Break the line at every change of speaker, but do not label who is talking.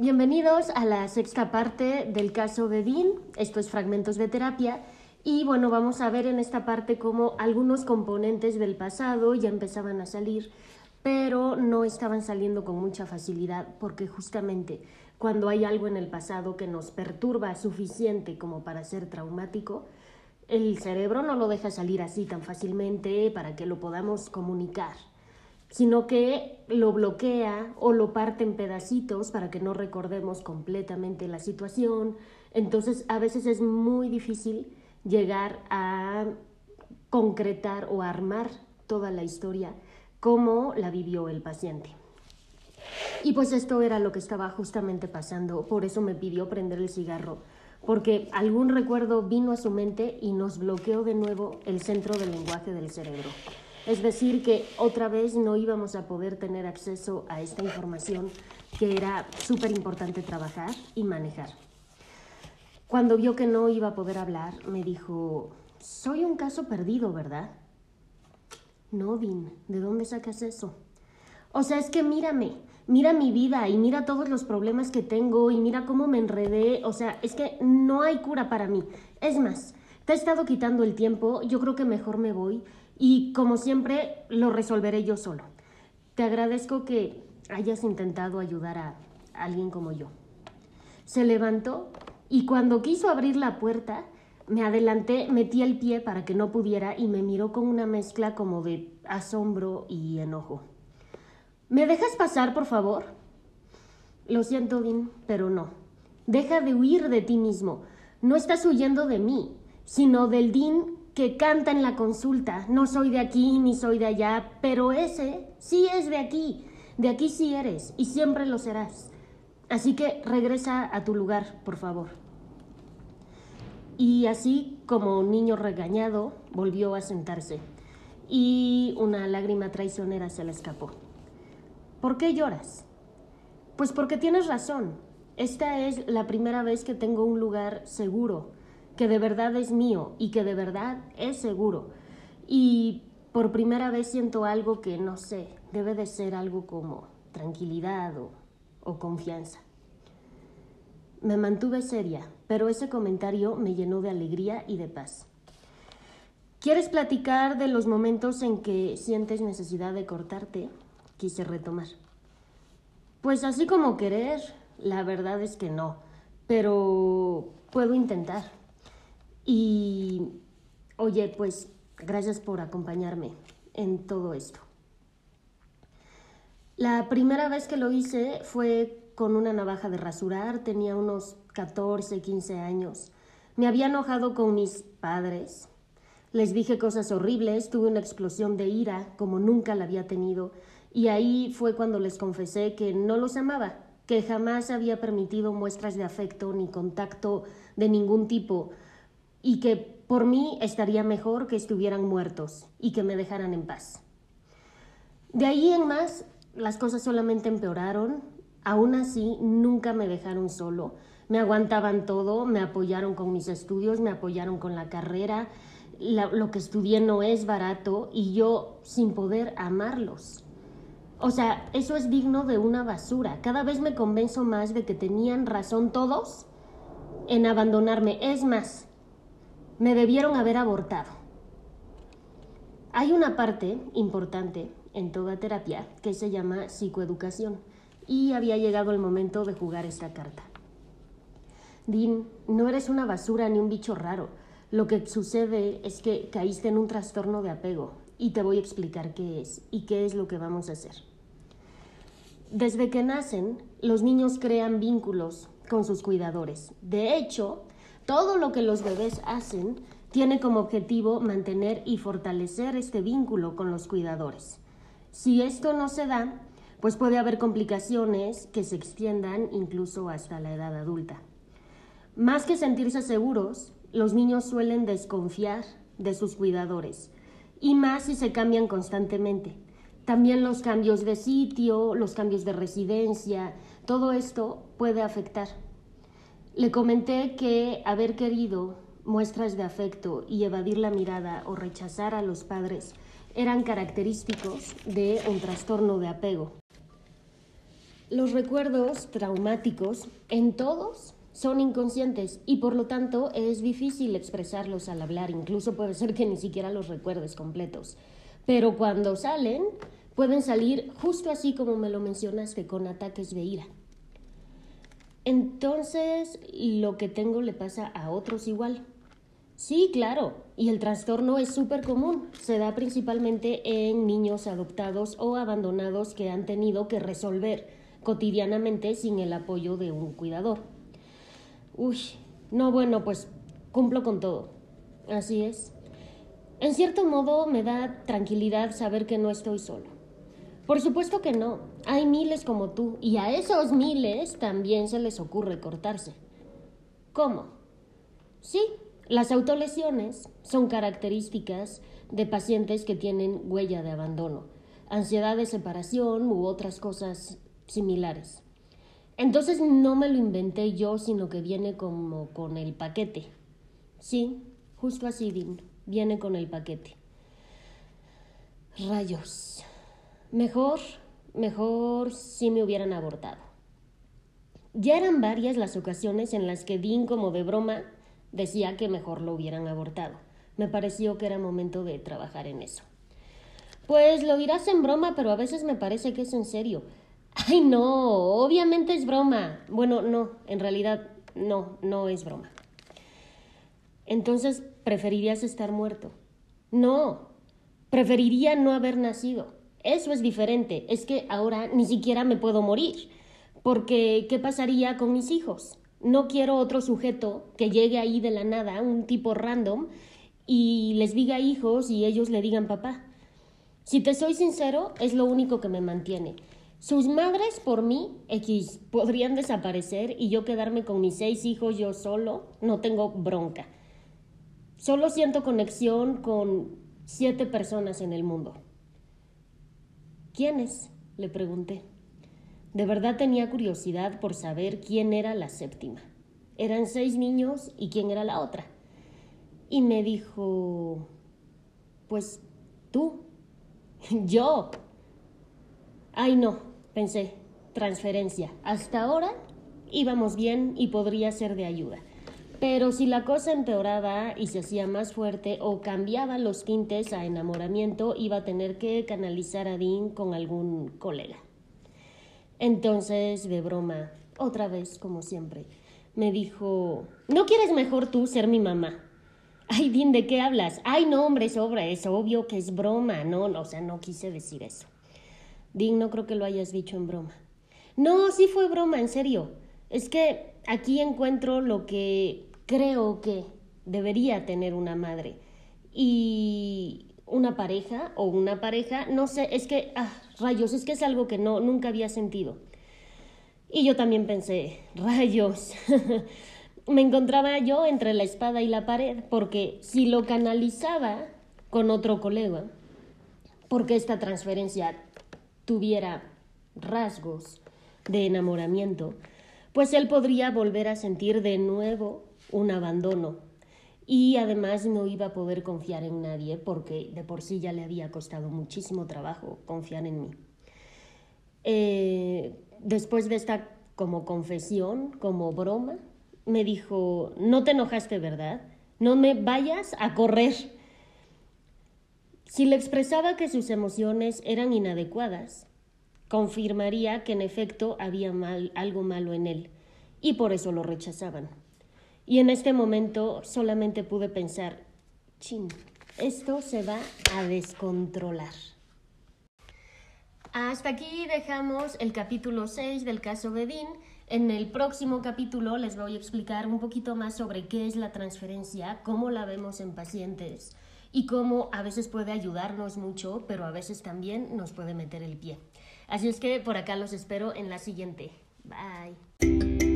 Bienvenidos a la sexta parte del caso de Dean. Esto es Fragmentos de Terapia. Y bueno, vamos a ver en esta parte cómo algunos componentes del pasado ya empezaban a salir, pero no estaban saliendo con mucha facilidad porque justamente cuando hay algo en el pasado que nos perturba suficiente como para ser traumático, el cerebro no lo deja salir así tan fácilmente para que lo podamos comunicar sino que lo bloquea o lo parte en pedacitos para que no recordemos completamente la situación. Entonces, a veces es muy difícil llegar a concretar o armar toda la historia como la vivió el paciente. Y pues esto era lo que estaba justamente pasando, por eso me pidió prender el cigarro, porque algún recuerdo vino a su mente y nos bloqueó de nuevo el centro del lenguaje del cerebro. Es decir, que otra vez no íbamos a poder tener acceso a esta información que era súper importante trabajar y manejar. Cuando vio que no iba a poder hablar, me dijo, soy un caso perdido, ¿verdad? No, Dean, ¿de dónde sacas eso? O sea, es que mírame, mira mi vida y mira todos los problemas que tengo y mira cómo me enredé. O sea, es que no hay cura para mí. Es más, te he estado quitando el tiempo, yo creo que mejor me voy y como siempre lo resolveré yo solo. Te agradezco que hayas intentado ayudar a alguien como yo. Se levantó y cuando quiso abrir la puerta, me adelanté, metí el pie para que no pudiera y me miró con una mezcla como de asombro y enojo. ¿Me dejas pasar, por favor? Lo siento, Dean, pero no. Deja de huir de ti mismo. No estás huyendo de mí, sino del Dean que canta en la consulta, no soy de aquí ni soy de allá, pero ese sí es de aquí, de aquí sí eres y siempre lo serás. Así que regresa a tu lugar, por favor. Y así como un niño regañado, volvió a sentarse y una lágrima traicionera se le escapó. ¿Por qué lloras? Pues porque tienes razón. Esta es la primera vez que tengo un lugar seguro que de verdad es mío y que de verdad es seguro. Y por primera vez siento algo que no sé, debe de ser algo como tranquilidad o, confianza. Me mantuve seria, pero ese comentario me llenó de alegría y de paz. ¿Quieres platicar de los momentos en que sientes necesidad de cortarte? Quise retomar. Pues así como querer, la verdad es que no, pero puedo intentar. Y, oye, pues gracias por acompañarme en todo esto. La primera vez que lo hice fue con una navaja de rasurar, tenía unos 14, 15 años. Me había enojado con mis padres. Les dije cosas horribles, tuve una explosión de ira como nunca la había tenido y ahí fue cuando les confesé que no los amaba, que jamás había permitido muestras de afecto ni contacto de ningún tipo, y que por mí estaría mejor que estuvieran muertos y que me dejaran en paz. De ahí en más, las cosas solamente empeoraron, aún así nunca me dejaron solo, me aguantaban todo, me apoyaron con mis estudios, me apoyaron con la carrera, lo que estudié no es barato y yo sin poder amarlos. O sea, eso es digno de una basura. Cada vez me convenzo más de que tenían razón todos en abandonarme. Es más, me debieron haber abortado. Hay una parte importante en toda terapia que se llama psicoeducación y había llegado el momento de jugar esta carta. Dean, no eres una basura ni un bicho raro. Lo que sucede es que caíste en un trastorno de apego y te voy a explicar qué es y qué es lo que vamos a hacer. Desde que nacen, los niños crean vínculos con sus cuidadores. De hecho, todo lo que los bebés hacen tiene como objetivo mantener y fortalecer este vínculo con los cuidadores. Si esto no se da, pues puede haber complicaciones que se extiendan incluso hasta la edad adulta. Más que sentirse seguros, los niños suelen desconfiar de sus cuidadores, y más si se cambian constantemente. También los cambios de sitio, los cambios de residencia, todo esto puede afectar. Le comenté que haber querido muestras de afecto y evadir la mirada o rechazar a los padres eran característicos de un trastorno de apego. Los recuerdos traumáticos en todos son inconscientes y por lo tanto es difícil expresarlos al hablar, incluso puede ser que ni siquiera los recuerdes completos. Pero cuando salen, pueden salir justo así como me lo mencionaste, con ataques de ira. Entonces, lo que tengo le pasa a otros igual. Sí, claro, y el trastorno es súper común. Se da principalmente en niños adoptados o abandonados que han tenido que resolver cotidianamente sin el apoyo de un cuidador. Uy, no, bueno, pues cumplo con todo. Así es. En cierto modo me da tranquilidad saber que no estoy solo. Por supuesto que no. Hay miles como tú y a esos miles también se les ocurre cortarse. ¿Cómo? Sí, las autolesiones son características de pacientes que tienen huella de abandono, ansiedad de separación u otras cosas similares. Entonces no me lo inventé yo, sino que viene como con el paquete. Sí, justo así, Viene con el paquete. Rayos. Mejor, mejor si me hubieran abortado. Ya eran varias las ocasiones en las que Dean, como de broma, decía que mejor lo hubieran abortado. Me pareció que era momento de trabajar en eso. Pues lo dirás en broma, pero a veces me parece que es en serio. Ay, no, obviamente es broma. Bueno, no, en realidad no, no es broma. Entonces, ¿preferirías estar muerto? No, preferiría no haber nacido. Eso es diferente. Es que ahora ni siquiera me puedo morir. Porque, ¿qué pasaría con mis hijos? No quiero otro sujeto que llegue ahí de la nada, un tipo random, y les diga hijos y ellos le digan papá. Si te soy sincero, es lo único que me mantiene. Sus madres por mí, X, podrían desaparecer y yo quedarme con mis seis hijos yo solo, no tengo bronca. Solo siento conexión con siete personas en el mundo. ¿Quiénes? le pregunté. De verdad tenía curiosidad por saber quién era la séptima. Eran seis niños y quién era la otra. Y me dijo, pues tú, yo. Ay no, Pensé, transferencia. Hasta ahora íbamos bien y podría ser de ayuda. Pero si la cosa empeoraba y se hacía más fuerte o cambiaba los tintes a enamoramiento, iba a tener que canalizar a Dean con algún colega. Entonces, de broma, otra vez, como siempre, me dijo, ¿no quieres mejor tú ser mi mamá? Ay, Dean, ¿de qué hablas? Ay, no, hombre, es obra, es obvio que es broma. No, no, o sea, no quise decir eso. Dean, no creo que lo hayas dicho en broma. No, sí fue broma, en serio. Es que aquí encuentro lo que creo que debería tener una madre. Y una pareja o una pareja, no sé, es que, ah, rayos, es que es algo que no, nunca había sentido. Y yo también pensé, rayos, me encontraba yo entre la espada y la pared, porque si lo canalizaba con otro colega, porque esta transferencia tuviera rasgos de enamoramiento, pues él podría volver a sentir de nuevo un abandono y además no iba a poder confiar en nadie porque de por sí ya le había costado muchísimo trabajo confiar en mí. Eh, después de esta como confesión, como broma, me dijo, no te enojaste, ¿verdad? No me vayas a correr. Si le expresaba que sus emociones eran inadecuadas, confirmaría que en efecto había mal, algo malo en él, y por eso lo rechazaban. Y en este momento solamente pude pensar, chin, esto se va a descontrolar. Hasta aquí dejamos el capítulo 6 del caso Bedín. En el próximo capítulo les voy a explicar un poquito más sobre qué es la transferencia, cómo la vemos en pacientes y cómo a veces puede ayudarnos mucho, pero a veces también nos puede meter el pie. Así es que por acá los espero en la siguiente. Bye.